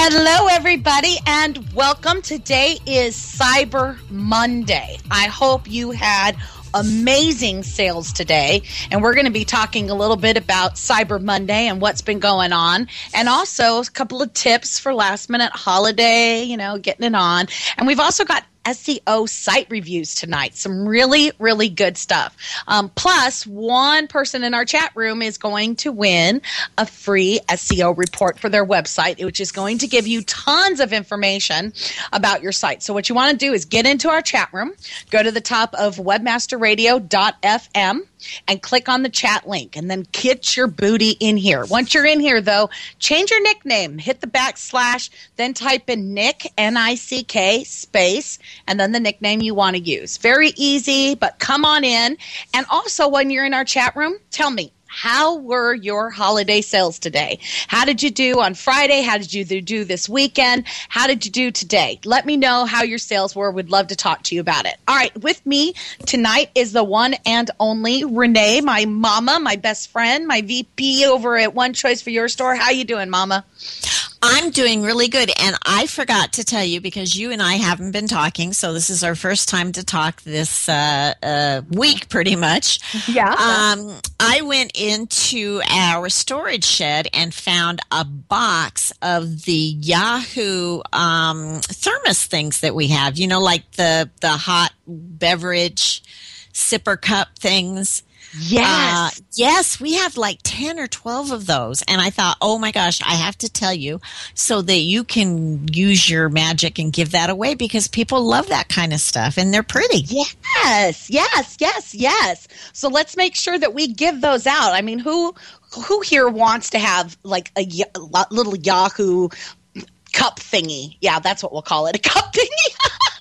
Hello, everybody, and welcome. Today is Cyber Monday. I hope you had amazing sales today. And we're going to be talking a little bit about Cyber Monday and what's been going on. And also a couple of tips for last minute holiday, you know, getting it on. And we've also got SEO site reviews tonight. Some really, really good stuff. Um, plus, one person in our chat room is going to win a free SEO report for their website, which is going to give you tons of information about your site. So, what you want to do is get into our chat room, go to the top of webmasterradio.fm and click on the chat link and then get your booty in here. Once you're in here, though, change your nickname, hit the backslash, then type in Nick, N I C K, space, and then the nickname you want to use. Very easy, but come on in. And also, when you're in our chat room, tell me how were your holiday sales today? How did you do on Friday? How did you do this weekend? How did you do today? Let me know how your sales were. We'd love to talk to you about it. All right, with me tonight is the one and only Rene, my mama, my best friend, my VP over at One Choice for Your Store. How you doing, mama? I'm doing really good. And I forgot to tell you because you and I haven't been talking. So this is our first time to talk this uh, uh, week, pretty much. Yeah. Um, I went into our storage shed and found a box of the Yahoo um, thermos things that we have. You know, like the the hot beverage sipper cup things. Yes. Uh, yes, we have like 10 or 12 of those. And I thought, oh my gosh, I have to tell you so that you can use your magic and give that away because people love that kind of stuff and they're pretty. Yes, yes, yes, yes. So let's make sure that we give those out. I mean, who who here wants to have like a, a little Yahoo cup thingy? Yeah, that's what we'll call it, a cup thingy.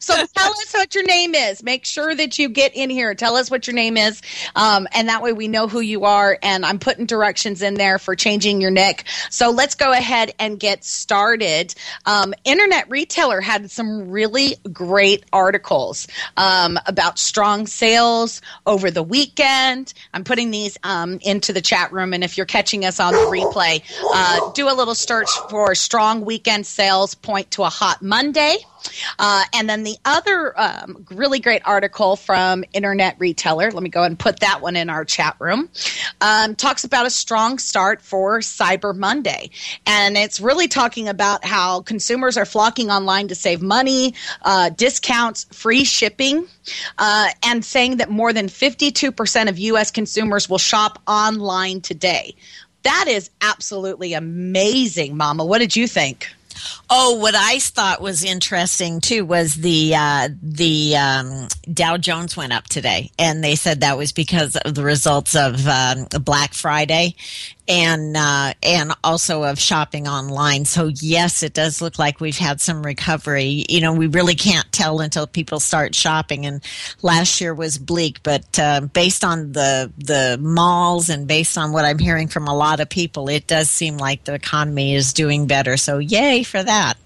so tell us what your name is. Make sure that you get in here. Tell us what your name is, um, and that way we know who you are. And I'm putting directions in there for changing your nick. So let's go ahead and get started. Um, Internet Retailer had some really great articles um, about strong sales over the weekend. I'm putting these um, into the chat room, and if you're catching us on the replay, uh, do a little search for strong weekend sales. Point to a hot Monday. Uh, and then the other um, really great article from Internet Retailer, let me go and put that one in our chat room, um, talks about a strong start for Cyber Monday. And it's really talking about how consumers are flocking online to save money, uh, discounts, free shipping, uh, and saying that more than 52% of U.S. consumers will shop online today. That is absolutely amazing, Mama. What did you think? Oh, what I thought was interesting too was the uh, the um, Dow Jones went up today, and they said that was because of the results of um, Black Friday, and uh, and also of shopping online. So yes, it does look like we've had some recovery. You know, we really can't tell until people start shopping. And last year was bleak, but uh, based on the the malls and based on what I'm hearing from a lot of people, it does seem like the economy is doing better. So yay for that.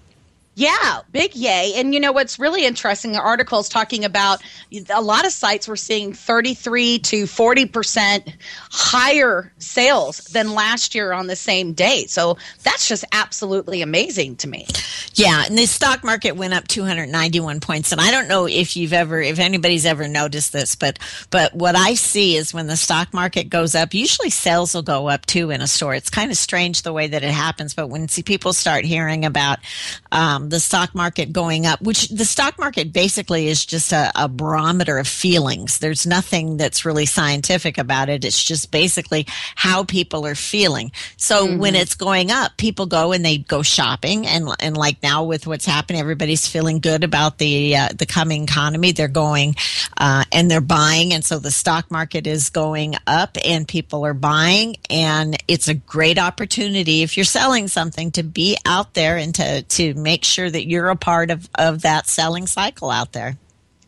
Yeah, big yay. And you know what's really interesting, the article is talking about a lot of sites were seeing 33 to 40% higher sales than last year on the same day. So that's just absolutely amazing to me. Yeah, and the stock market went up 291 points and I don't know if you've ever if anybody's ever noticed this, but but what I see is when the stock market goes up, usually sales will go up too in a store. It's kind of strange the way that it happens, but when see people start hearing about um, the stock market going up, which the stock market basically is just a, a barometer of feelings. There's nothing that's really scientific about it. It's just basically how people are feeling. So mm-hmm. when it's going up, people go and they go shopping, and and like now with what's happening, everybody's feeling good about the uh, the coming economy. They're going uh, and they're buying, and so the stock market is going up, and people are buying, and it's a great opportunity if you're selling something to be out there and to to make sure that you're a part of of that selling cycle out there.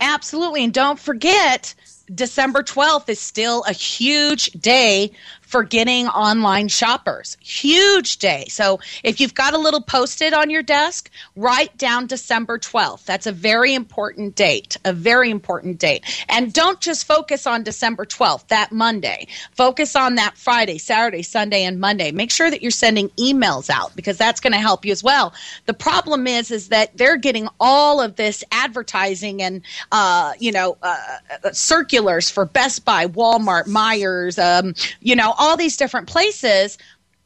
Absolutely, and don't forget December 12th is still a huge day for getting online shoppers. Huge day. So if you've got a little post it on your desk, write down December 12th. That's a very important date, a very important date. And don't just focus on December 12th, that Monday. Focus on that Friday, Saturday, Sunday, and Monday. Make sure that you're sending emails out because that's going to help you as well. The problem is, is that they're getting all of this advertising and, uh, you know, uh, circulars for Best Buy, Walmart, Meijer's, um, you know, all these different places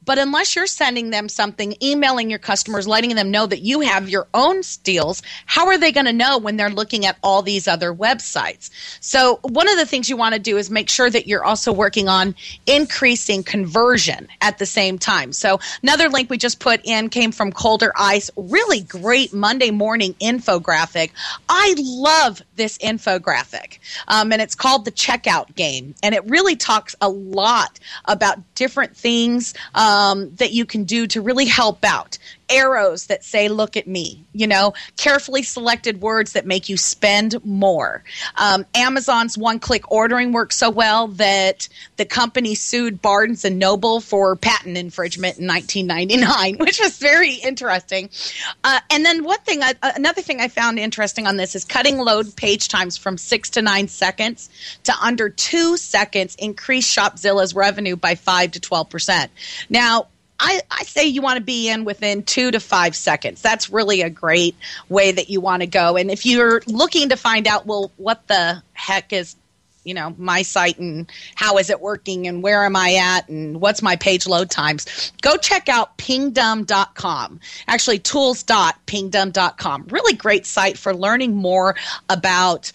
but unless you're sending them something, emailing your customers, letting them know that you have your own deals, how are they going to know when they're looking at all these other websites? So, one of the things you want to do is make sure that you're also working on increasing conversion at the same time. So, another link we just put in came from Colder Ice. Really great Monday morning infographic. I love this infographic, um, and it's called the Checkout Game. And it really talks a lot about different things. Um, um, that you can do to really help out arrows that say look at me you know carefully selected words that make you spend more. Um, amazon's one-click ordering works so well that the company sued barnes and noble for patent infringement in 1999 which was very interesting. Uh, and then one thing I, another thing i found interesting on this is cutting load page times from six to nine seconds to under two seconds increased shopzilla's revenue by 5 to 12 percent. Now I, I say you want to be in within two to five seconds. That's really a great way that you want to go. And if you're looking to find out, well, what the heck is you know my site and how is it working and where am i at and what's my page load times go check out pingdom.com actually tools.pingdom.com really great site for learning more about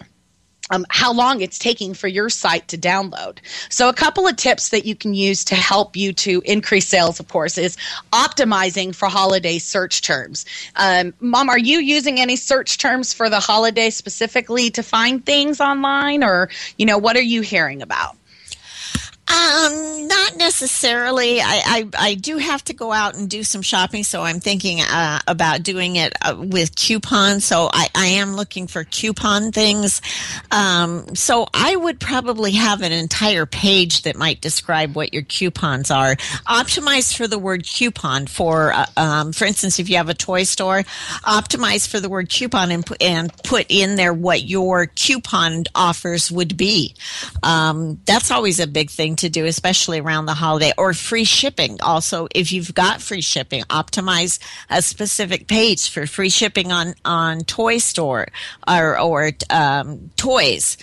um, how long it's taking for your site to download. So, a couple of tips that you can use to help you to increase sales, of course, is optimizing for holiday search terms. Um, Mom, are you using any search terms for the holiday specifically to find things online, or you know, what are you hearing about? Um, not necessarily. I, I, I do have to go out and do some shopping, so I'm thinking uh, about doing it uh, with coupons. So I, I am looking for coupon things. Um, so I would probably have an entire page that might describe what your coupons are. Optimize for the word coupon. For uh, um, for instance, if you have a toy store, optimize for the word coupon and put and put in there what your coupon offers would be. Um, that's always a big thing to do, especially around the holiday, or free shipping. Also, if you've got free shipping, optimize a specific page for free shipping on on Toy Store or or um, toys.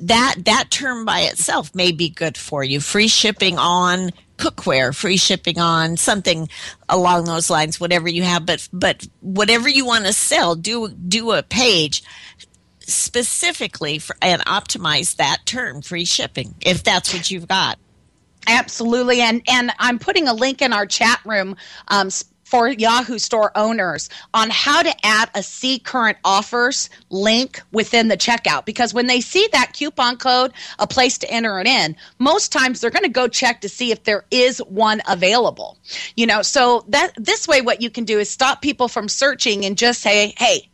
That that term by itself may be good for you. Free shipping on cookware, free shipping on something along those lines, whatever you have. But but whatever you want to sell, do do a page specifically for, and optimize that term free shipping if that's what you've got absolutely and and i'm putting a link in our chat room um, for Yahoo store owners on how to add a see current offers link within the checkout because when they see that coupon code, a place to enter it in, most times they're going to go check to see if there is one available. You know, so that this way what you can do is stop people from searching and just say, "Hey,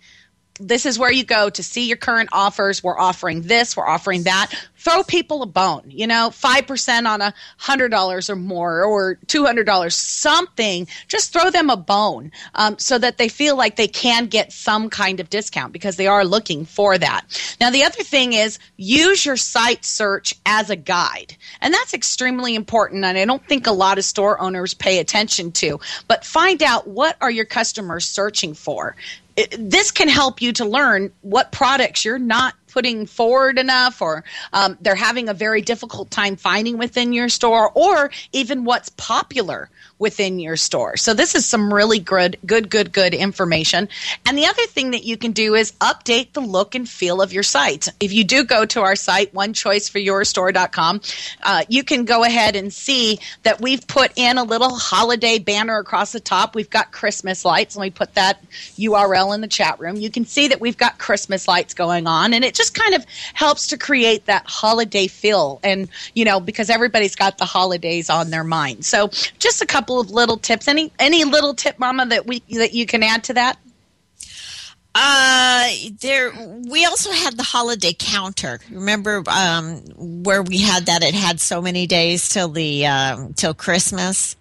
this is where you go to see your current offers. We're offering this, we're offering that. Throw people a bone, you know, 5% on a $100 or more or $200, something. Just throw them a bone um, so that they feel like they can get some kind of discount because they are looking for that. Now, the other thing is use your site search as a guide. And that's extremely important. And I don't think a lot of store owners pay attention to, but find out what are your customers searching for this can help you to learn what products you're not putting forward enough, or um, they're having a very difficult time finding within your store, or even what's popular within your store. So this is some really good, good, good, good information. And the other thing that you can do is update the look and feel of your site. If you do go to our site, onechoiceforyourstore.com, uh, you can go ahead and see that we've put in a little holiday banner across the top. We've got Christmas lights, and we put that URL in the chat room. You can see that we've got Christmas lights going on, and it just kind of helps to create that holiday feel. And, you know, because everybody's got the holidays on their mind. So just a couple of little tips. Any any little tip, Mama, that we that you can add to that? Uh, there. We also had the holiday counter. Remember um, where we had that? It had so many days till the um, till Christmas.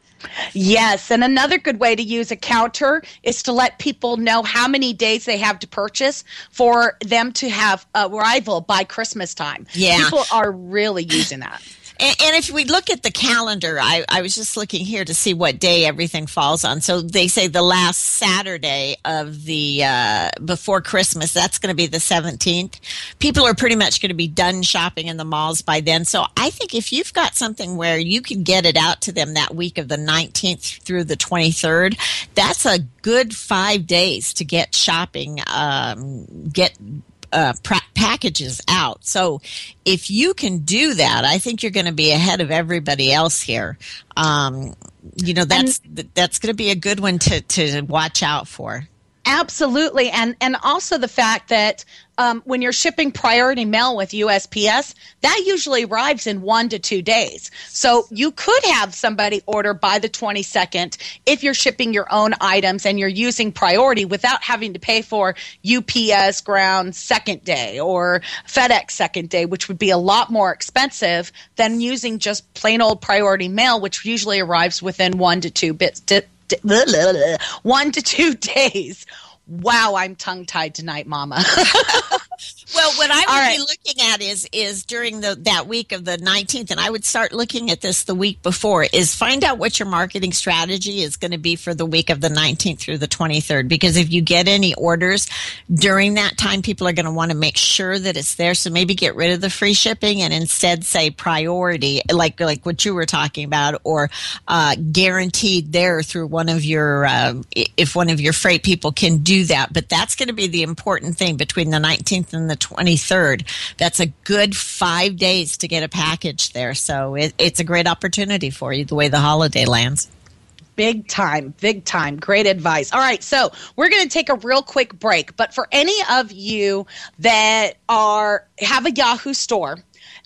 Yes, and another good way to use a counter is to let people know how many days they have to purchase for them to have arrival by Christmas time. Yeah, people are really using that. And, and, if we look at the calendar, I, I, was just looking here to see what day everything falls on. So they say the last Saturday of the uh, before Christmas, that's going to be the 17th. People are pretty much going to be done shopping in the malls by then. So I think if you've got something where you can get it out to them that week of the 19th through the 23rd, that's a good five days to get shopping, um, get uh, pra- packages out. So if you can do that, I think you're going to be ahead of everybody else here. Um, you know, that's and, that's going to be a good one to to watch out for. Absolutely, and and also the fact that um, when you're shipping priority mail with USPS, that usually arrives in one to two days. So you could have somebody order by the 22nd if you're shipping your own items and you're using priority without having to pay for UPS ground second day or FedEx second day, which would be a lot more expensive than using just plain old priority mail, which usually arrives within one to two bits. one to two days wow, I'm tongue tied tonight, Mama. well, what I would right. be looking at is is during the that week of the 19th, and I would start looking at this the week before. Is find out what your marketing strategy is going to be for the week of the 19th through the 23rd. Because if you get any orders during that time, people are going to want to make sure that it's there. So maybe get rid of the free shipping and instead say priority, like like what you were talking about, or uh, guaranteed there through one of your uh, if one of your freight people can do that, but that's going to be the important thing between the 19th and the 23rd. That's a good five days to get a package there. So it, it's a great opportunity for you the way the holiday lands. Big time, big time. Great advice. All right, so we're going to take a real quick break. But for any of you that are have a Yahoo store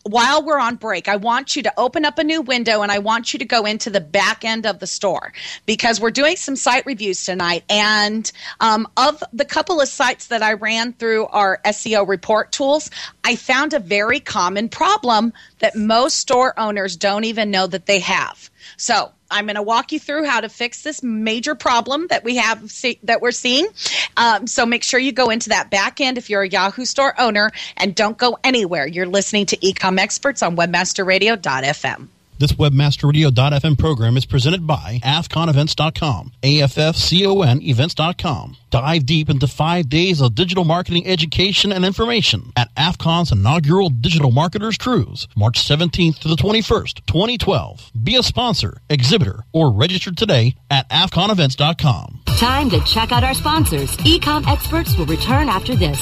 while we're on break, I want you to open up a new window and I want you to go into the back end of the store because we're doing some site reviews tonight. And um, of the couple of sites that I ran through our SEO report tools, I found a very common problem that most store owners don't even know that they have. So I'm going to walk you through how to fix this major problem that we have see, that we're seeing. Um, so make sure you go into that back end if you're a Yahoo store owner and don't go anywhere. You're listening to Ecom Experts on WebmasterRadio.fm. This webmasterradio.fm program is presented by AFFCONEvents.com, A-F-F-C-O-N events.com. Dive deep into five days of digital marketing education and information at AFFCON's inaugural Digital Marketers Cruise, March 17th to the 21st, 2012. Be a sponsor, exhibitor, or register today at AFFCONEvents.com. Time to check out our sponsors. Ecom experts will return after this.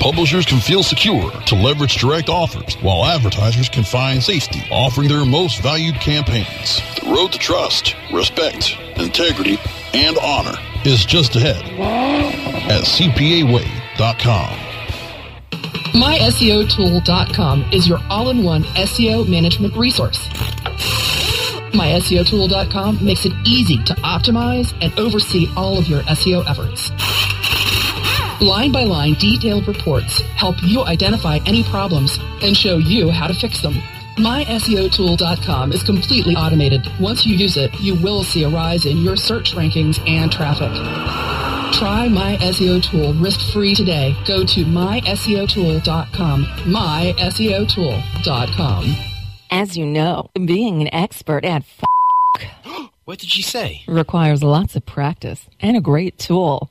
Publishers can feel secure to leverage direct offers, while advertisers can find safety offering their most valued campaigns. The road to trust, respect, integrity, and honor is just ahead at cpaway.com. MySEOtool.com is your all-in-one SEO management resource. MySEOtool.com makes it easy to optimize and oversee all of your SEO efforts. Line by line, detailed reports help you identify any problems and show you how to fix them. MySEOtool.com is completely automated. Once you use it, you will see a rise in your search rankings and traffic. Try My SEO Tool risk-free today. Go to myseotool.com. myseotool.com. As you know, being an expert at f- What did she say? requires lots of practice and a great tool.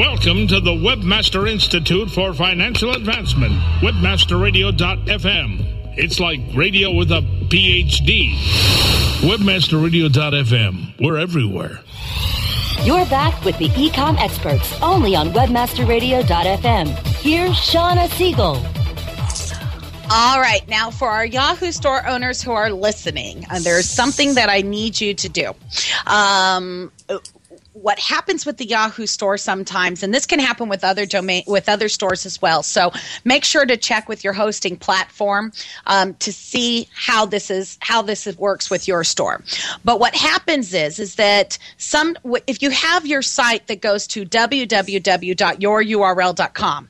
Welcome to the Webmaster Institute for Financial Advancement, webmasterradio.fm. It's like radio with a PhD. Webmasterradio.fm. We're everywhere. You're back with the ecom experts only on webmasterradio.fm. Here's Shawna Siegel. All right, now for our Yahoo store owners who are listening, uh, there's something that I need you to do. Um, what happens with the Yahoo store sometimes, and this can happen with other domain with other stores as well. So make sure to check with your hosting platform um, to see how this is how this works with your store. But what happens is is that some if you have your site that goes to www.yoururl.com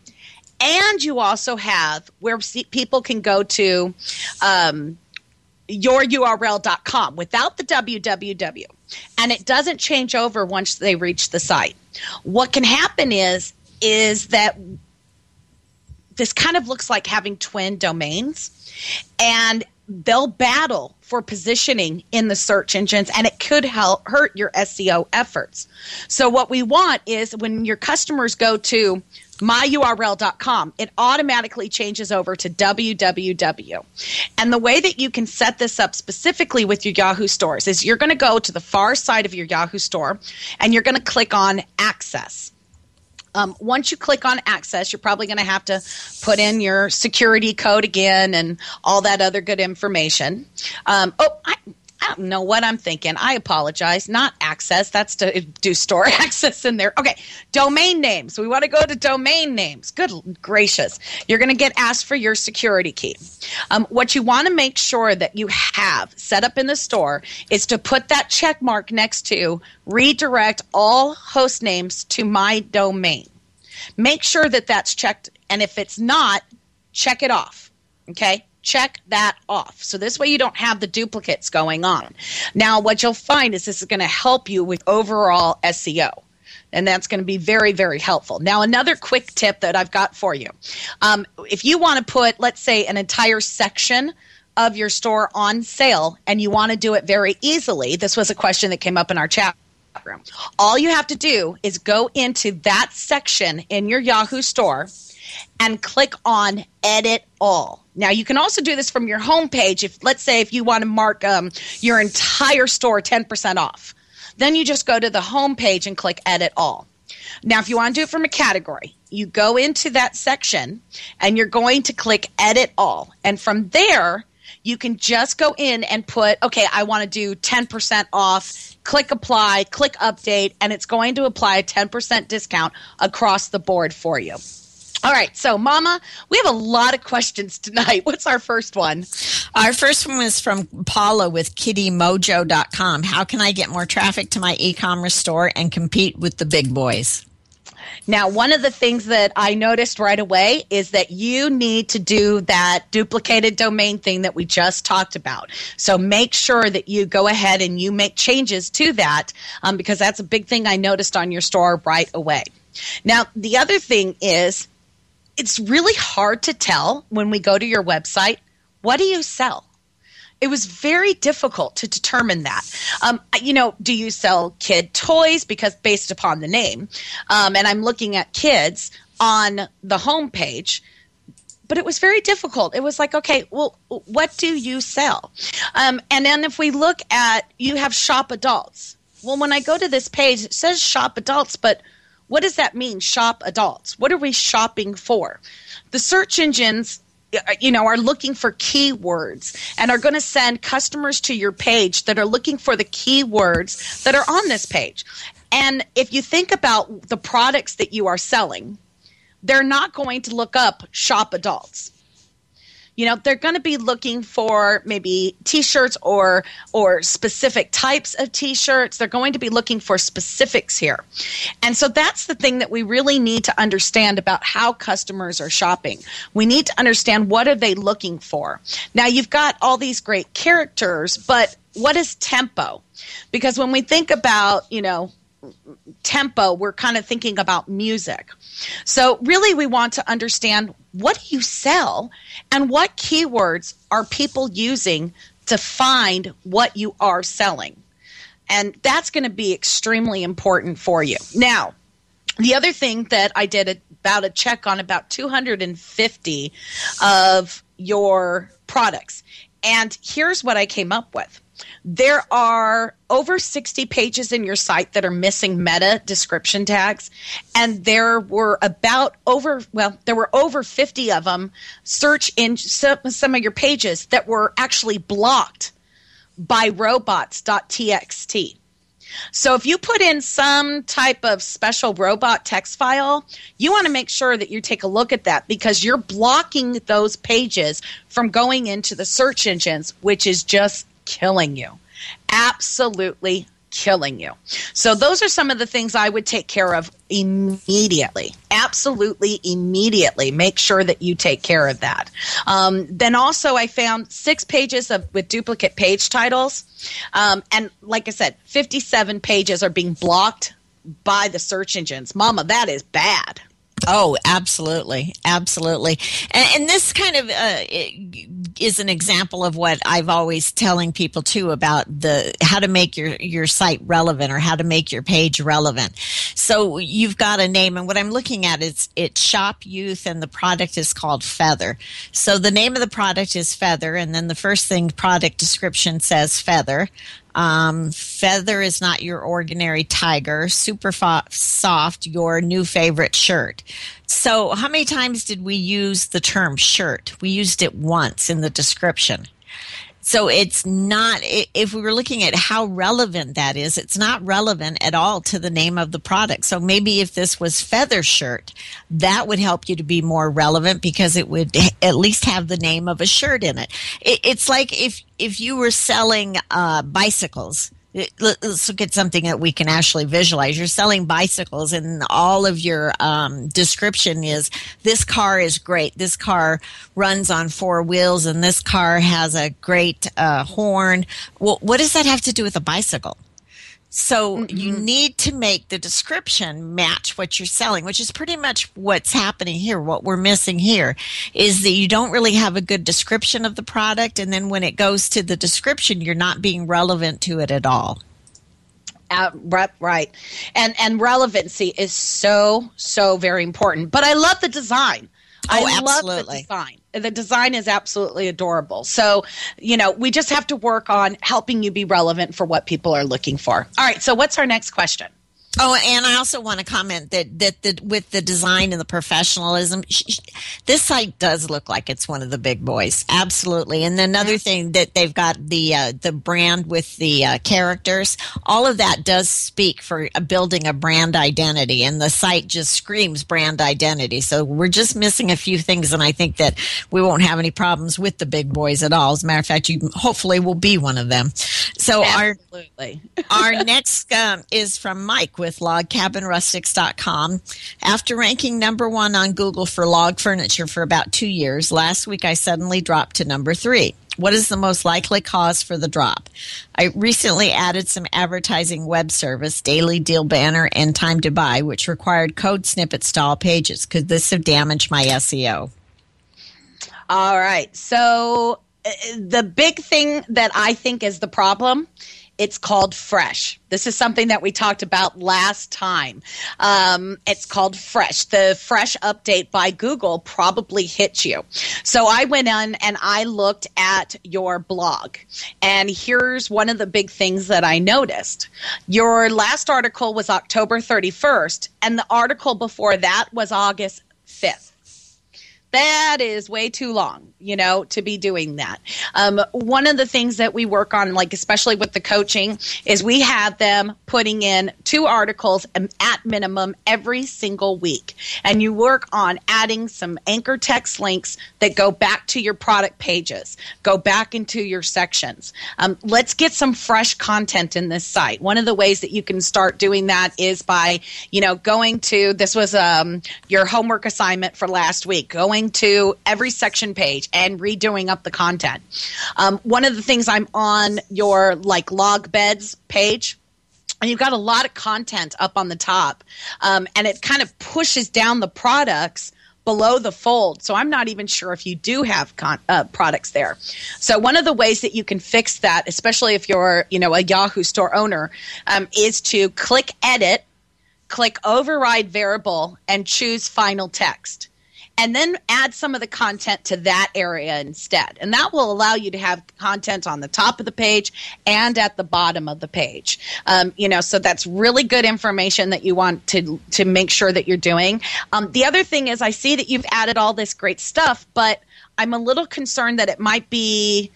and you also have where people can go to um, yoururl.com without the www and it doesn't change over once they reach the site. What can happen is is that this kind of looks like having twin domains. And they'll battle for positioning in the search engines and it could help hurt your SEO efforts. So what we want is when your customers go to myurl.com, it automatically changes over to www. And the way that you can set this up specifically with your Yahoo stores is you're going to go to the far side of your Yahoo store and you're going to click on access. Um, once you click on access, you're probably going to have to put in your security code again and all that other good information. Um, oh, I, don't know what I'm thinking. I apologize. Not access. That's to do store access in there. Okay. Domain names. We want to go to domain names. Good gracious. You're going to get asked for your security key. Um, what you want to make sure that you have set up in the store is to put that check mark next to redirect all host names to my domain. Make sure that that's checked. And if it's not, check it off. Okay check that off. So this way you don't have the duplicates going on. Now, what you'll find is this is going to help you with overall SEO. And that's going to be very, very helpful. Now, another quick tip that I've got for you. Um, if you want to put, let's say, an entire section of your store on sale and you want to do it very easily, this was a question that came up in our chat room. All you have to do is go into that section in your Yahoo store and click on edit all. Now you can also do this from your home page. If let's say if you want to mark um, your entire store 10% off, then you just go to the home page and click edit all. Now if you want to do it from a category, you go into that section and you're going to click edit all. And from there, you can just go in and put, okay, I want to do 10% off, click apply, click update, and it's going to apply a 10% discount across the board for you. All right, so Mama, we have a lot of questions tonight. What's our first one? Our first one is from Paula with kittymojo.com. How can I get more traffic to my e commerce store and compete with the big boys? Now, one of the things that I noticed right away is that you need to do that duplicated domain thing that we just talked about. So make sure that you go ahead and you make changes to that um, because that's a big thing I noticed on your store right away. Now, the other thing is it's really hard to tell when we go to your website what do you sell it was very difficult to determine that. Um, you know, do you sell kid toys? Because based upon the name, um, and I'm looking at kids on the homepage, but it was very difficult. It was like, okay, well, what do you sell? Um, and then if we look at, you have shop adults. Well, when I go to this page, it says shop adults, but What does that mean? Shop adults. What are we shopping for? The search engines uh, you know are looking for keywords and are going to send customers to your page that are looking for the keywords that are on this page and if you think about the products that you are selling they're not going to look up shop adults you know they're going to be looking for maybe t-shirts or or specific types of t-shirts. They're going to be looking for specifics here. And so that's the thing that we really need to understand about how customers are shopping. We need to understand what are they looking for. Now you've got all these great characters but what is tempo? Because when we think about you know tempo, we're kind of thinking about music. So, really, we want to understand what do you sell and what keywords are people using to find what you are selling. And that's going to be extremely important for you. Now, the other thing that I did about a check on about 250 of your products. And here's what I came up with. There are over 60 pages in your site that are missing meta description tags. And there were about over, well, there were over 50 of them search in some, some of your pages that were actually blocked by robots.txt. So if you put in some type of special robot text file, you want to make sure that you take a look at that because you're blocking those pages from going into the search engines, which is just killing you. Absolutely killing you. So, those are some of the things I would take care of immediately. Absolutely immediately. Make sure that you take care of that. Um, then, also, I found six pages of with duplicate page titles. Um, and, like I said, 57 pages are being blocked by the search engines. Mama, that is bad. Oh, absolutely, absolutely, and, and this kind of uh, is an example of what I've always telling people too about the how to make your your site relevant or how to make your page relevant. So you've got a name, and what I'm looking at is it's Shop Youth, and the product is called Feather. So the name of the product is Feather, and then the first thing product description says Feather. Um, feather is not your ordinary tiger. Super fo- soft, your new favorite shirt. So, how many times did we use the term shirt? We used it once in the description. So it's not, if we were looking at how relevant that is, it's not relevant at all to the name of the product. So maybe if this was feather shirt, that would help you to be more relevant because it would at least have the name of a shirt in it. It's like if, if you were selling uh, bicycles let's look at something that we can actually visualize. You're selling bicycles, and all of your um, description is this car is great. This car runs on four wheels, and this car has a great uh, horn. Well, what does that have to do with a bicycle? So mm-hmm. you need to make the description match what you're selling, which is pretty much what's happening here. What we're missing here is that you don't really have a good description of the product. And then when it goes to the description, you're not being relevant to it at all. Uh, right, right. And, and relevancy is so, so very important. But I love the design. Oh, I absolutely. love the design the design is absolutely adorable. So, you know, we just have to work on helping you be relevant for what people are looking for. All right, so what's our next question? Oh, and I also want to comment that that the, with the design and the professionalism, this site does look like it's one of the big boys, absolutely. And another thing that they've got the uh, the brand with the uh, characters, all of that does speak for building a brand identity, and the site just screams brand identity. So we're just missing a few things, and I think that we won't have any problems with the big boys at all. As a matter of fact, you hopefully will be one of them. So absolutely. our our next um, is from Mike with logcabinrustics.com. After ranking number one on Google for log furniture for about two years, last week I suddenly dropped to number three. What is the most likely cause for the drop? I recently added some advertising web service, daily deal banner, and time to buy, which required code snippets to all pages. Could this have damaged my SEO? All right. So, uh, the big thing that I think is the problem It's called Fresh. This is something that we talked about last time. Um, it's called Fresh. The Fresh update by Google probably hit you. So I went in and I looked at your blog. And here's one of the big things that I noticed. Your last article was October 31st, and the article before that was August 5th that is way too long, you know, to be doing that. Um, one of the things that we work on, like especially with the coaching, is we have them putting in two articles at minimum every single week. And you work on adding some anchor text links that go back to your product pages, go back into your sections. Um, let's get some fresh content in this site. One of the ways that you can start doing that is by, you know, going to this was um, your homework assignment for last week, going going to every section page and redoing up the content. Um, one of the things I'm on your like log beds page and you've got a lot of content up on the top um, and it kind of pushes down the products below the fold. So i'm not even sure if you do have con- uh, products there. So one of the ways that you can fix that especially if you're you know a yahoo store owner um, is to click edit click override variable and choose final text and then add some of the content to that area instead. And that will allow you to have content on the top of the page and at the bottom of the page. Um, you know, so that's really good information that you want to to make sure that you're doing. Um, the other thing is, I see that you've added all this great stuff, but I'm a little concerned that it might be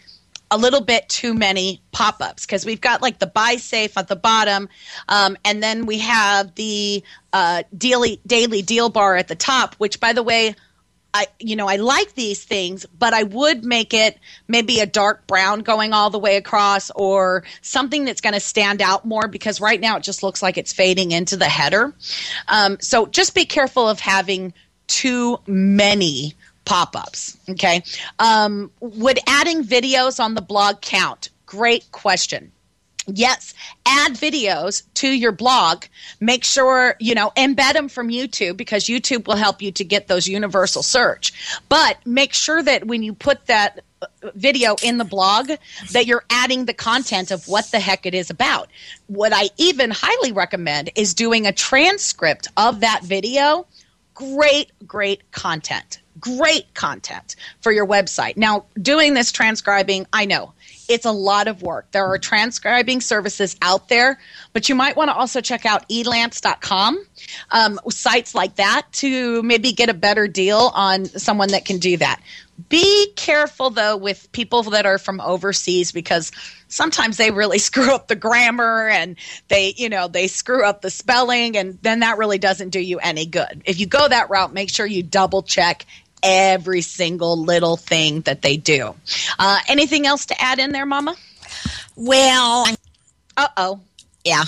a little bit too many pop-ups because we've got like the buySAFE at the bottom um, and then we have the uh, daily daily deal bar at the top which by the way I you know I like these things, but I would make it maybe a dark brown going all the way across or something that's going to stand out more because right now it just looks like it's fading into the header. Um, so just be careful of having too many pop-ups. Okay, um, would adding videos on the blog count? Great question. Yes, add videos to your blog. Make sure, you know, embed them from YouTube because YouTube will help you to get those universal search. But make sure that when you put that uh, video in the blog that you're adding the content of what the heck it is about. What I even highly recommend is doing a transcript of that video. Great, great content. Great content for your website. Now, doing this transcribing, I know it's a lot of work. There are transcribing services out there, but you might want to also check out elance.com, um, sites like that to maybe get a better deal on someone that can do that. Be careful though with people that are from overseas because sometimes they really screw up the grammar and they, you know, they screw up the spelling and then that really doesn't do you any good. If you go that route, make sure you double check every single little thing that they do. Uh, anything else to add in there, Mama? Well, uh oh. Yeah.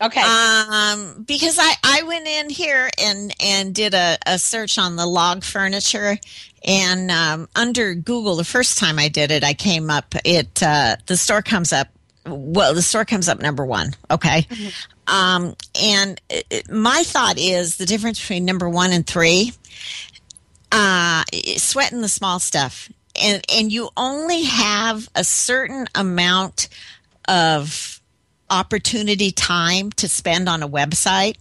Okay. Um, because I, I went in here and, and did a, a search on the log furniture and um, under Google, the first time I did it, I came up, it, uh, the store comes up, well, the store comes up number one. Okay. Mm-hmm. Um, and it, my thought is the difference between number one and three uh, sweating the small stuff. And, and you only have a certain amount of opportunity time to spend on a website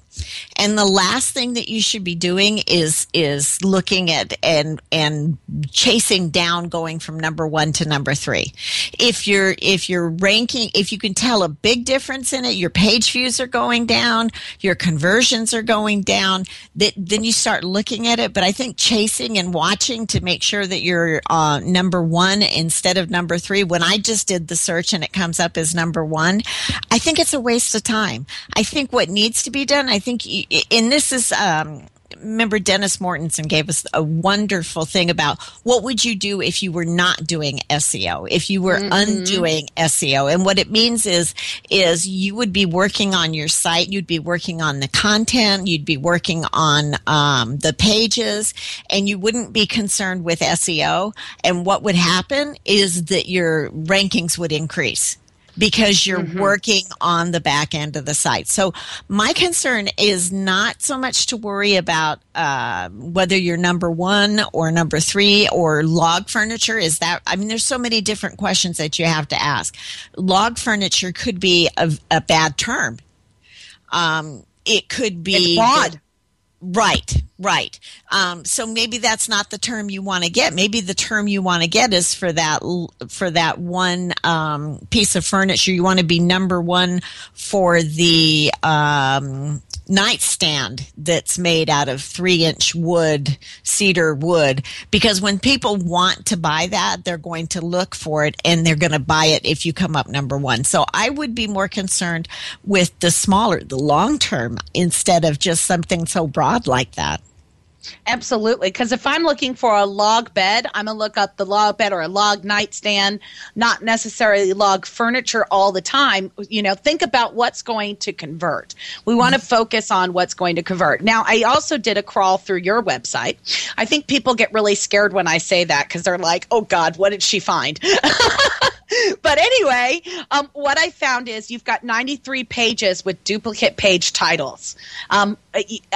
and the last thing that you should be doing is is looking at and and chasing down going from number 1 to number 3 if you're if you're ranking if you can tell a big difference in it your page views are going down your conversions are going down that, then you start looking at it. But i think chasing and watching to make sure that you're uh, number 1 instead of number 3 when i just did the search and it comes up as number 1 i think it's a waste of time. I think what needs to be done i think, and this is, um, remember Dennis Mortensen gave us a wonderful thing about what would you do if you were not doing SEO, if you were mm-hmm. undoing SEO. And what it means is, is you would be working on your site, you'd be working on the content, you'd be working on um, the pages, and you wouldn't be concerned with SEO. And what would happen is that your rankings would increase because you're working on the back end of the site. So my concern is not so much to worry about uh, whether you're number one or number three or log furniture. Is that I mean, there's so many different questions that you have to ask. Log furniture could be a, a bad term. Um, it could be broad. Right, right. Um, so maybe that's not the term you want to get. Maybe the term you want to get is for that for that one um, piece of furniture. You want to be number one for the um, nightstand that's made out of three inch wood, cedar wood. Because when people want to buy that, they're going to look for it and they're going to buy it if you come up number one. So I would be more concerned with the smaller, the long term, instead of just something so broad like that. Absolutely. Because if I'm looking for a log bed, I'm going to look up the log bed or a log nightstand, not necessarily log furniture all the time. You know, think about what's going to convert. We want to mm-hmm. focus on what's going to convert. Now, I also did a crawl through your website. I think people get really scared when I say that because they're like, oh God, what did she find? but anyway, um, what I found is you've got 93 pages with duplicate page titles. Um,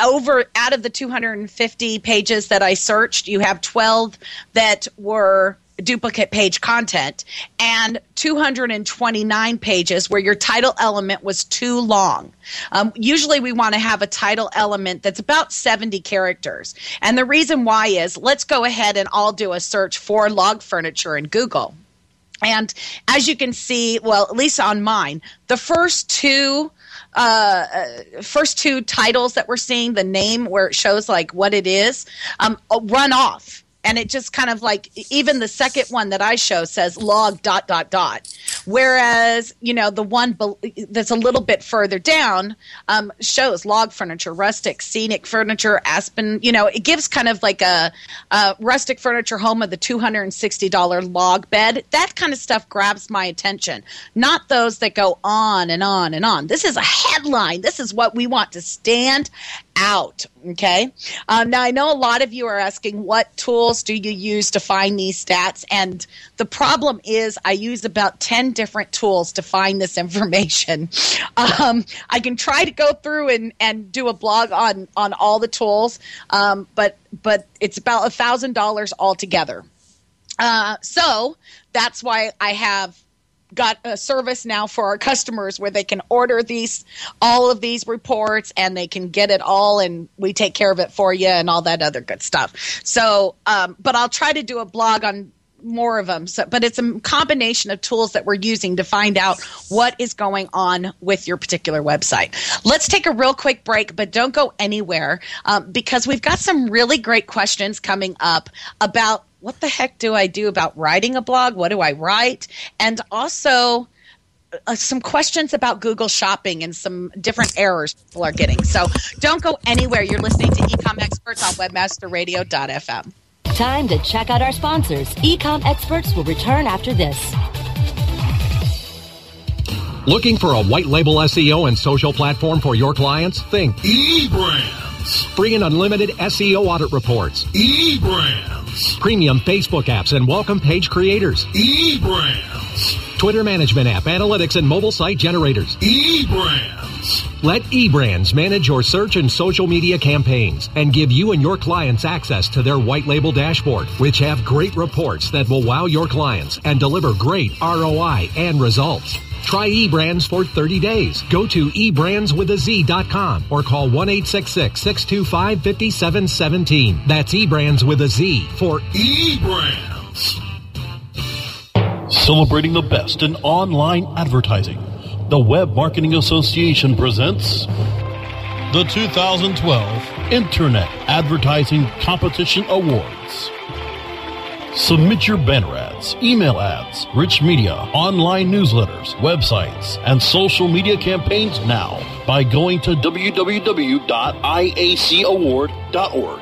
over out of the 250 pages that I searched, you have 12 that were duplicate page content and 229 pages where your title element was too long. Um, usually we want to have a title element that's about 70 characters. And the reason why is let's go ahead and all do a search for log furniture in Google. And as you can see, well, at least on mine, the first two uh, uh, first two titles that we're seeing, the name where it shows like what it is, um, run off. And it just kind of like even the second one that I show says log dot dot dot, whereas you know the one be- that's a little bit further down um, shows log furniture, rustic, scenic furniture, aspen. You know, it gives kind of like a, a rustic furniture home of the two hundred and sixty dollar log bed. That kind of stuff grabs my attention, not those that go on and on and on. This is a headline. This is what we want to stand out. Okay. Um, now I know a lot of you are asking what tools do you use to find these stats, and the problem is I use about ten different tools to find this information. Um, I can try to go through and, and do a blog on on all the tools, um, but but it's about a thousand dollars altogether. Uh, so that's why I have got a service now for our customers where they can order these all of these reports and they can get it all and we take care of it for you and all that other good stuff so um, but i'll try to do a blog on more of them so, but it's a combination of tools that we're using to find out what is going on with your particular website let's take a real quick break but don't go anywhere um, because we've got some really great questions coming up about what the heck do I do about writing a blog? What do I write? And also, uh, some questions about Google Shopping and some different errors people are getting. So don't go anywhere. You're listening to Ecom Experts on WebmasterRadio.fm. Time to check out our sponsors. Ecom Experts will return after this. Looking for a white label SEO and social platform for your clients? Think eBrands. Free and unlimited SEO audit reports. eBrands. Premium Facebook apps and welcome page creators. eBrands. Twitter management app, analytics, and mobile site generators. eBrands. Let eBrands manage your search and social media campaigns and give you and your clients access to their white label dashboard, which have great reports that will wow your clients and deliver great ROI and results. Try eBrands for 30 days. Go to eBrandsWithAZ.com or call 1-866-625-5717. That's eBrands with a Z for eBrands. Celebrating the best in online advertising. The Web Marketing Association presents the 2012 Internet Advertising Competition Awards. Submit your banner ads, email ads, rich media, online newsletters, websites, and social media campaigns now by going to www.iacaward.org.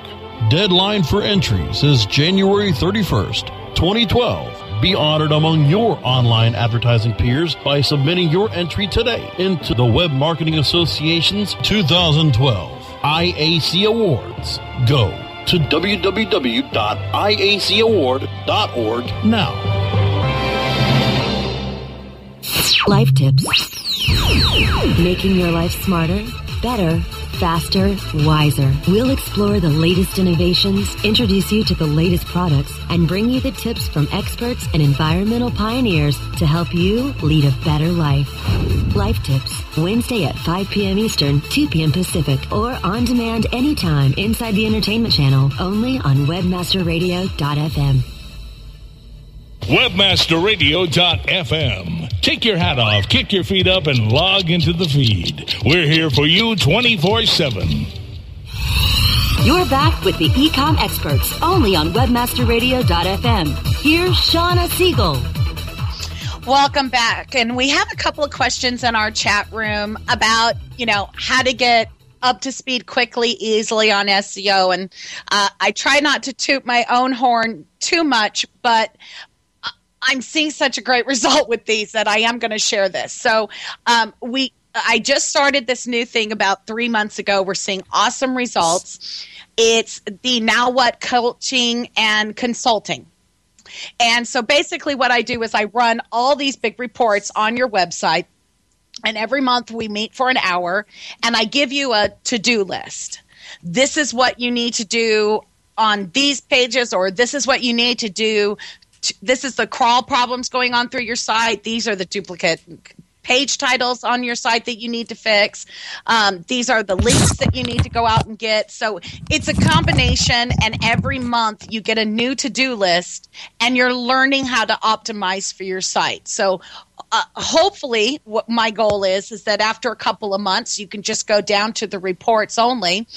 Deadline for entries is January 31st, 2012. Be honored among your online advertising peers by submitting your entry today into the Web Marketing Association's 2012 IAC Awards. Go to www.iacaward.org now. Life tips. Making your life smarter, better, faster, wiser. We'll explore the latest innovations, introduce you to the latest products, and bring you the tips from experts and environmental pioneers to help you lead a better life. Life Tips, Wednesday at 5 p.m. Eastern, 2 p.m. Pacific, or on demand anytime inside the entertainment channel, only on webmasterradio.fm. Webmasterradio.fm. Take your hat off, kick your feet up, and log into the feed. We're here for you 24 7. You're back with the Ecom experts, only on webmasterradio.fm. Here's Shawna Siegel. Welcome back. And we have a couple of questions in our chat room about, you know, how to get up to speed quickly, easily on SEO. And uh, I try not to toot my own horn too much, but I'm seeing such a great result with these that I am going to share this. So um, we, I just started this new thing about three months ago. We're seeing awesome results. It's the Now What coaching and consulting. And so basically, what I do is I run all these big reports on your website. And every month we meet for an hour and I give you a to do list. This is what you need to do on these pages, or this is what you need to do. This is the crawl problems going on through your site. These are the duplicate page titles on your site that you need to fix. Um, these are the links that you need to go out and get. So it's a combination, and every month you get a new to do list, and you're learning how to optimize for your site. So uh, hopefully what my goal is is that after a couple of months you can just go down to the reports only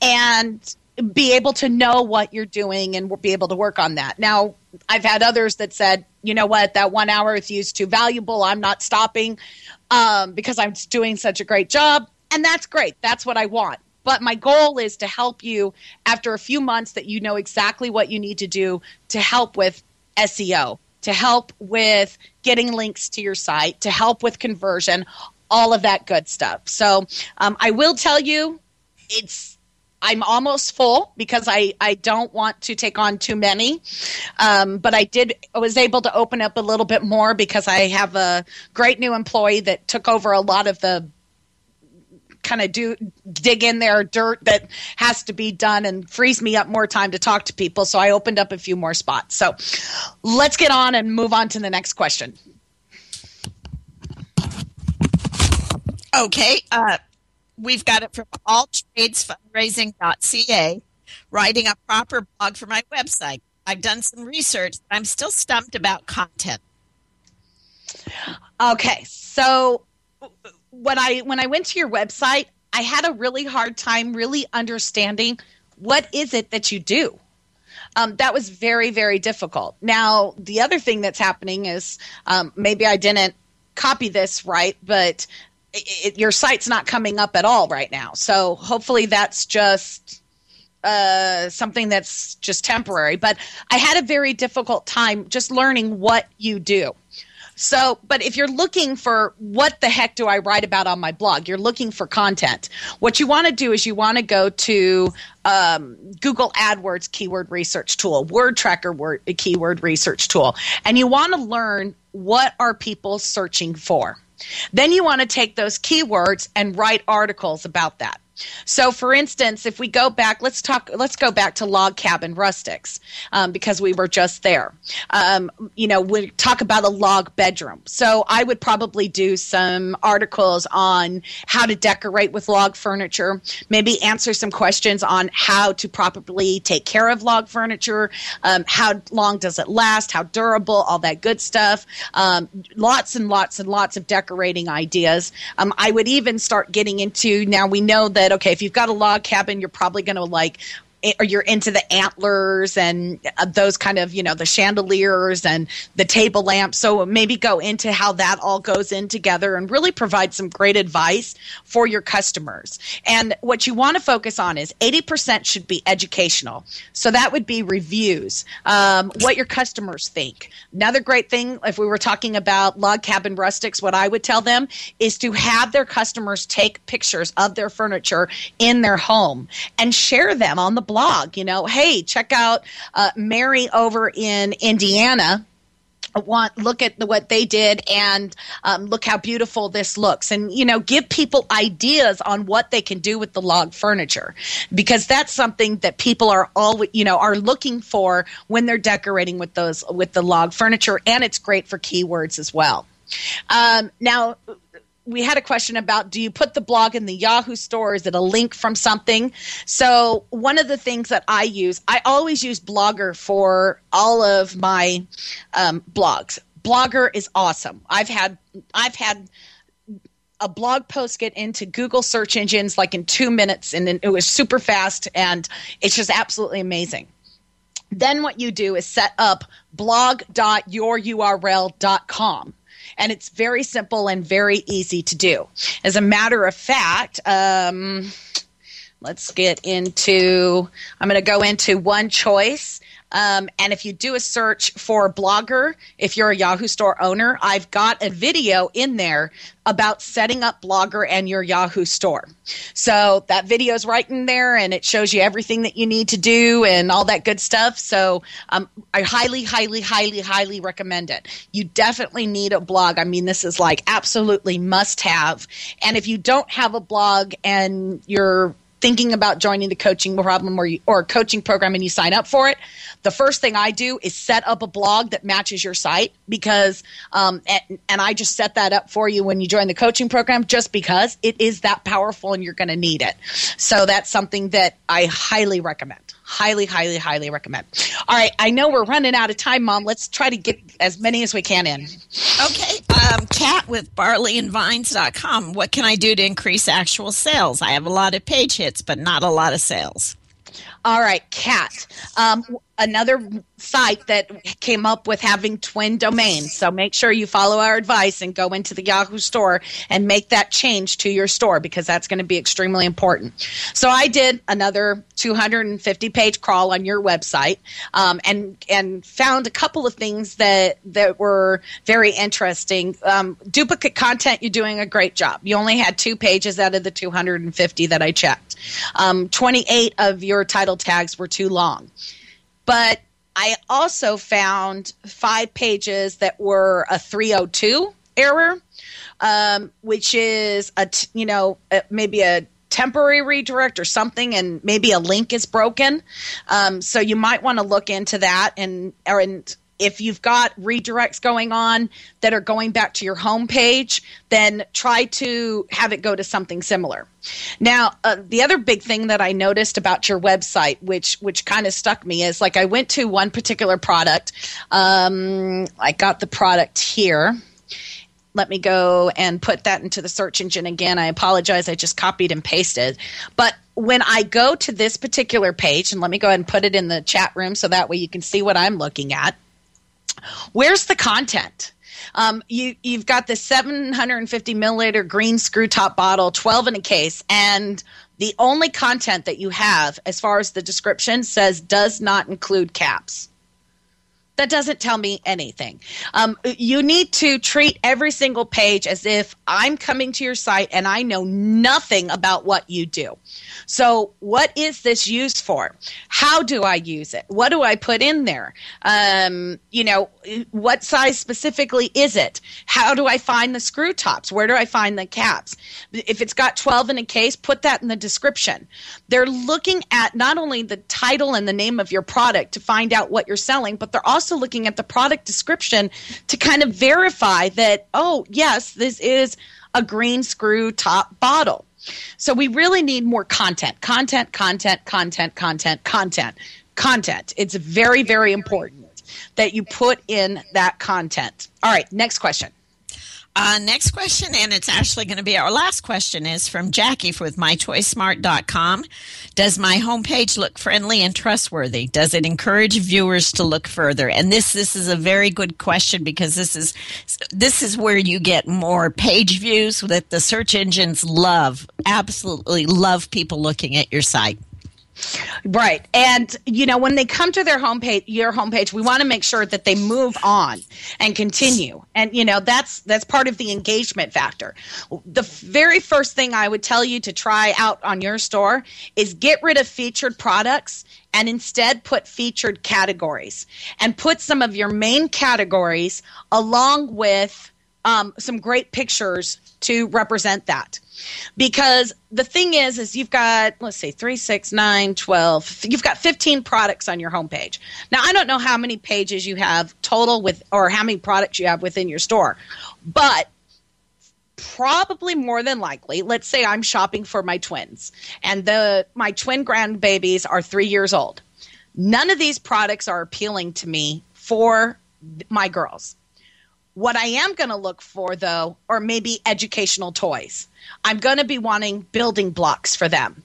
and be able to know what you're doing and be able to work on that. Now i've had others that said you know what that one hour is used too valuable. I'm not stopping um, because i'm doing such a great job. And that's great. That's what i want. But my goal is to help you after a few months that you know exactly what you need to do to help with seo to help with getting links to your site to help with conversion all of that good stuff. So um, i will tell you it's I'm almost full because I, I don't want to take on too many. Um, but I did I was able to open up a little bit more because I have a great new employee that took over a lot of the kind of do dig in there dirt that has to be done and frees me up more time to talk to people. So I opened up a few more spots. So let's get on and move on to the next question. Okay. Uh, we've got it from alltradesfundraising.ca, writing a proper blog for my website. I've done some research. but I'm still stumped about content. Okay, so when I when I went to your website, I had a really hard time really understanding what is it that you do. Um, that was very very difficult. Now the other thing that's happening is um, maybe I didn't copy this right, but it, your site's not coming up at all right now. So hopefully that's just uh, something that's just temporary. But I had a very difficult time just learning what you do. So, but if you're looking for what the heck do I write about on my blog, you're looking for content. What you want to do is you want to go to um, Google AdWords keyword research tool, Wordtracker word, keyword research tool, and you want to learn what are people searching for. Then you want to take those keywords and write articles about that. So, for instance, if we go back, let's talk. Let's go back to log cabin rustics um, because we were just there. Um, you know, we talk about a log bedroom. So, I would probably do some articles on how to decorate with log furniture. Maybe answer some questions on how to properly take care of log furniture. Um, how long does it last? How durable? All that good stuff. Um, lots and lots and lots of decorating ideas. Um, I would even start getting into now. We know that okay, if you've got a log cabin, you're probably going to like or you're into the antlers and uh, those kind of you know the chandeliers and the table lamps. So maybe go into how that all goes in together and really provide some great advice for your customers. And what you want to focus on is 80% should be educational. So that would be reviews um, what your customers think. Another great thing if we were talking about log cabin rustics what i would tell them is to have their customers take pictures of their furniture in their home and share them on the blog. Log, you know, hey, check out uh, Mary over in Indiana. Want look at the, what they did and um, look how beautiful this looks. And you know give people ideas on what they can do with the log furniture because that's something that people are all you know are looking for when they're decorating with those with the log furniture. And it's great for keywords as well. Um, now we had a question about do you put the blog in the Yahoo store? Is it a link from something? So, one of the things that I use, I always use Blogger for all of my um, blogs. Blogger is awesome. I've had, I've had a blog post get into Google search engines like in two minutes, and it was super fast, and it's just absolutely amazing. Then, what you do is set up blog.yoururl.com and it's very simple and very easy to do. As a matter of fact, um, let's get into, I'm going to go into one choice. Um, and if you do a search for blogger, if you're a Yahoo Store owner, I've got a video in there about setting up blogger and your Yahoo Store. So that video is right in there and it shows you everything that you need to do and all that good stuff. So um, I highly, highly, highly, highly recommend it. You definitely need a blog. I mean, this is like absolutely must have. And if you don't have a blog and you're thinking about joining the coaching problem or, you, or coaching program and you sign up for it, the first thing I do is set up a blog that matches your site because, um, and, and I just set that up for you when you join the coaching program just because it is that powerful and you're going to need it. So that's something that I highly recommend highly, highly, highly recommend. All right, I know we're running out of time, Mom. Let's try to get as many as we can in. Okay, um, Kat with barleyandvines.com. What can I do to increase actual sales? I have a lot of page hits, but not a lot of sales. All right, Kat. Um, another site that came up with having twin domains. So make sure you follow our advice and go into the Yahoo store and make that change to your store because that's going to be extremely important. So I did another 250 page crawl on your website um, and and found a couple of things that that were very interesting. Um, duplicate content, you're doing a great job. You only had two pages out of the 250 that I checked. Um, 28 of your title tags were too long. But I also found five pages that were a 302 error, um, which is a t- you know maybe a temporary redirect or something, and maybe a link is broken. Um, so you might want to look into that and or and if you've got redirects going on that are going back to your home page, then try to have it go to something similar. Now, uh, the other big thing that I noticed about your website, which which kind of stuck me, is like I went to one particular product. Um, I got the product here. Let me go and put that into the search engine again. I apologize. I just copied and pasted. But when I go to this particular page, and let me go ahead and put it in the chat room so that way you can see what I'm looking at. Where's the content? Um, you you've got the 750 milliliter green screw top bottle, 12 in a case, and the only content that you have, as far as the description, says does not include caps. That doesn't tell me anything. Um, you need to treat every single page as if I'm coming to your site and I know nothing about what you do. So, what is this used for? How do I use it? What do I put in there? Um, you know, what size specifically is it? How do I find the screw tops? Where do I find the caps? If it's got 12 in a case, put that in the description. They're looking at not only the title and the name of your product to find out what you're selling, but they're also looking at the product description to kind of verify that, oh, yes, this is a green screw top bottle. So we really need more content, content, content, content, content, content, content. It's very, very important that you put in that content. All right, next question. Uh, next question, and it's actually going to be our last question, is from Jackie with mychoicesmart.com. Does my homepage look friendly and trustworthy? Does it encourage viewers to look further? And this this is a very good question because this is this is where you get more page views that the search engines love, absolutely love people looking at your site. Right. And you know, when they come to their homepage, your homepage, we want to make sure that they move on and continue. And you know, that's that's part of the engagement factor. The very first thing I would tell you to try out on your store is get rid of featured products and instead put featured categories and put some of your main categories along with um, some great pictures to represent that. Because the thing is is you've got let's see 3 6 9 12 you've got 15 products on your homepage. Now i don't know how many pages you have total with or how many products you have within your store but probably more than likely let's say i'm shopping for my twins and the my twin grandbabies are three years old. None of these products are appealing to me for my girls what I am going to look for, though, are maybe educational toys. I'm going to be wanting building blocks for them.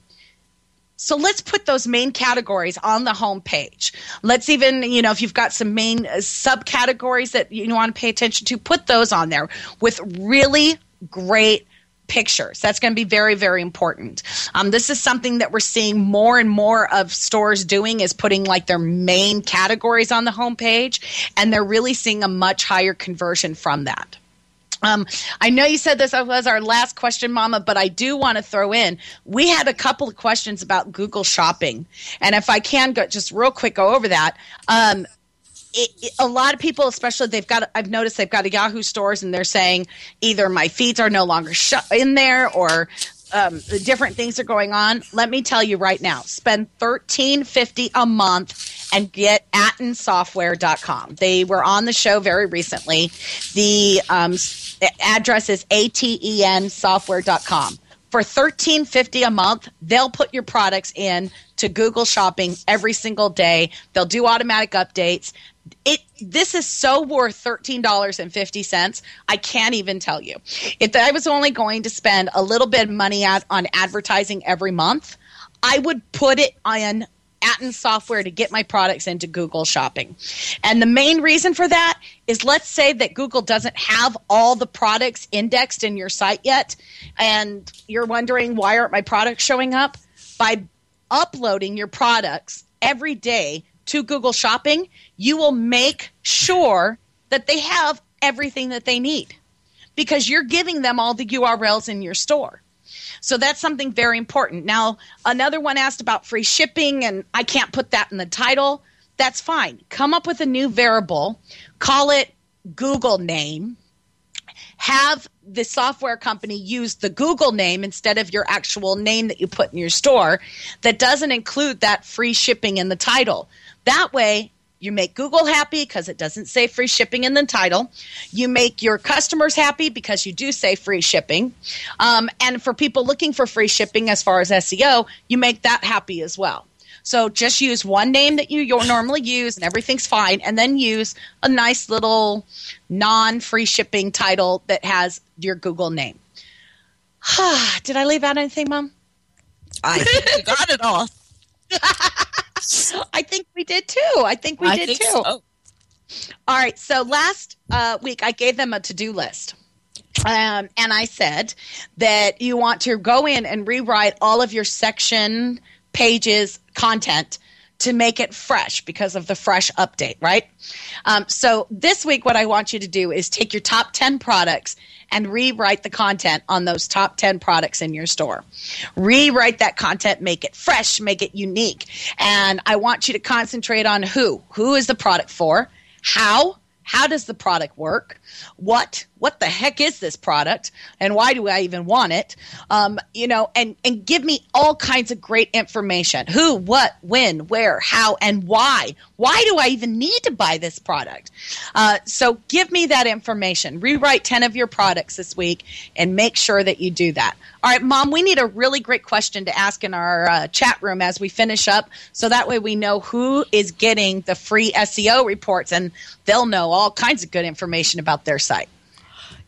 So let's put those main categories on the home page. Let's even, you know, if you've got some main uh, subcategories that you want to pay attention to, put those on there with really great pictures. That's going to be very, very important. Um, this is something that we're seeing more and more of stores doing is putting like their main categories on the homepage, and they're really seeing a much higher conversion from that. Um, I know you said this was our last question, Mama, but I do want to throw in. We had a couple of questions about Google Shopping, and if I can go just real quick go over that. Um, it, it, a lot of people, especially they've got, I've noticed they've got a Yahoo stores and they're saying either my feeds are no longer sh- in there or um, different things are going on. Let me tell you right now, spend thirteen fifty a month and get atensoftware.com. They were on the show very recently. The um, address is aten software.com for thirteen fifty a month, they'll put your products in to Google Shopping every single day. They'll do automatic updates it this is so worth $13.50 i can't even tell you if i was only going to spend a little bit of money at, on advertising every month i would put it on Aten software to get my products into Google Shopping. And the main reason for that is let's say that Google doesn't have all the products indexed in your site yet, and you're wondering why aren't my products showing up? By uploading your products every day to Google Shopping, you will make sure that they have everything that they need because you're giving them all the URLs in your store. So that's something very important. Now, another one asked about free shipping, and I can't put that in the title. That's fine. Come up with a new variable, call it Google name, have the software company use the Google name instead of your actual name that you put in your store that doesn't include that free shipping in the title. That way, you make Google happy because it doesn't say free shipping in the title. You make your customers happy because you do say free shipping. Um, and for people looking for free shipping as far as SEO, you make that happy as well. So just use one name that you normally use and everything's fine, and then use a nice little non free shipping title that has your Google name. Did I leave out anything, Mom? I think you got it all. I think we did too. I think we I did think too. so. All right. So last uh, week, I gave them a to do list. Um, and I said that you want to go in and rewrite all of your section pages content to make it fresh because of the fresh update, right? Um, so this week, what I want you to do is take your top 10 products and rewrite the content on those top 10 products in your store. Rewrite that content, make it fresh, make it unique. And I want you to concentrate on who. Who is the product for? How? How does the product work? What what the heck is this product, and why do I even want it? Um, you know, and and give me all kinds of great information: who, what, when, where, how, and why. Why do I even need to buy this product? Uh, so give me that information. Rewrite ten of your products this week, and make sure that you do that. All right, Mom, we need a really great question to ask in our uh, chat room as we finish up, so that way we know who is getting the free SEO reports, and they'll know all kinds of good information about their site.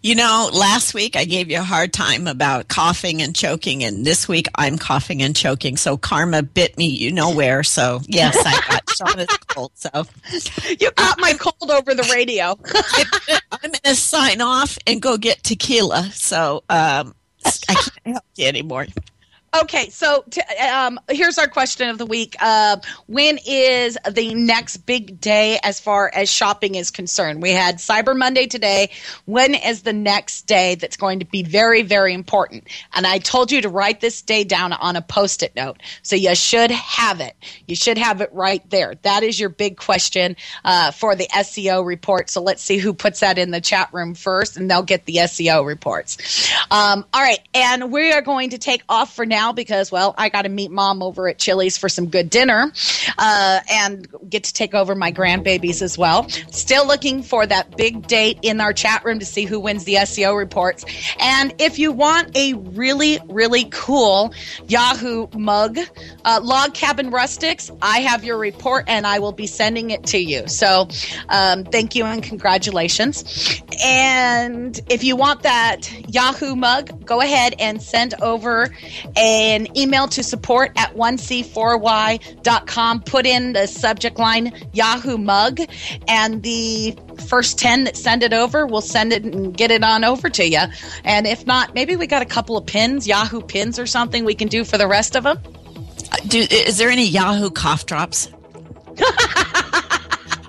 You know, last week I gave you a hard time about coughing and choking, and this week I'm coughing and choking. So karma bit me, you know where. So yes, I got Shawna's cold. So you got my cold over the radio. I'm going to sign off and go get tequila. So um, I can't help you anymore. Okay, so t- um, here's our question of the week. Uh, when is the next big day as far as shopping is concerned? We had Cyber Monday today. When is the next day that's going to be very, very important? And I told you to write this day down on a post it note. So you should have it. You should have it right there. That is your big question uh, for the SEO report. So let's see who puts that in the chat room first, and they'll get the SEO reports. Um, all right, and we are going to take off for now because, well, I got to meet mom over at Chili's for some good dinner uh, and get to take over my grandbabies as well. Still looking for that big date in our chat room to see who wins the SEO reports. And if you want a really, really cool Yahoo mug, uh, Log Cabin Rustics, I have your report and I will be sending it to you. So um, thank you and congratulations. And if you want that Yahoo mug, go ahead and send over an email to support at 1c4y.com. Put in the subject line Yahoo mug, and the first 10 that send it over, we'll send it and get it on over to you. And if not, maybe we got a couple of pins, Yahoo pins or something we can do for the rest of them. Uh, do, is there any Yahoo cough drops?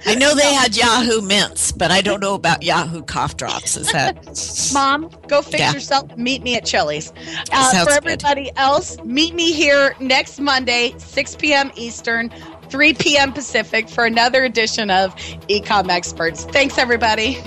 I know they had Yahoo mints, but I don't know about Yahoo cough drops. Is that Mom, go fix Yeah. yourself. Meet me at Chili's. Uh, for good. everybody else, meet me here next Monday, 6 p.m. Eastern, 3 p.m. Pacific, for another edition of Ecom Experts. Thanks, everybody.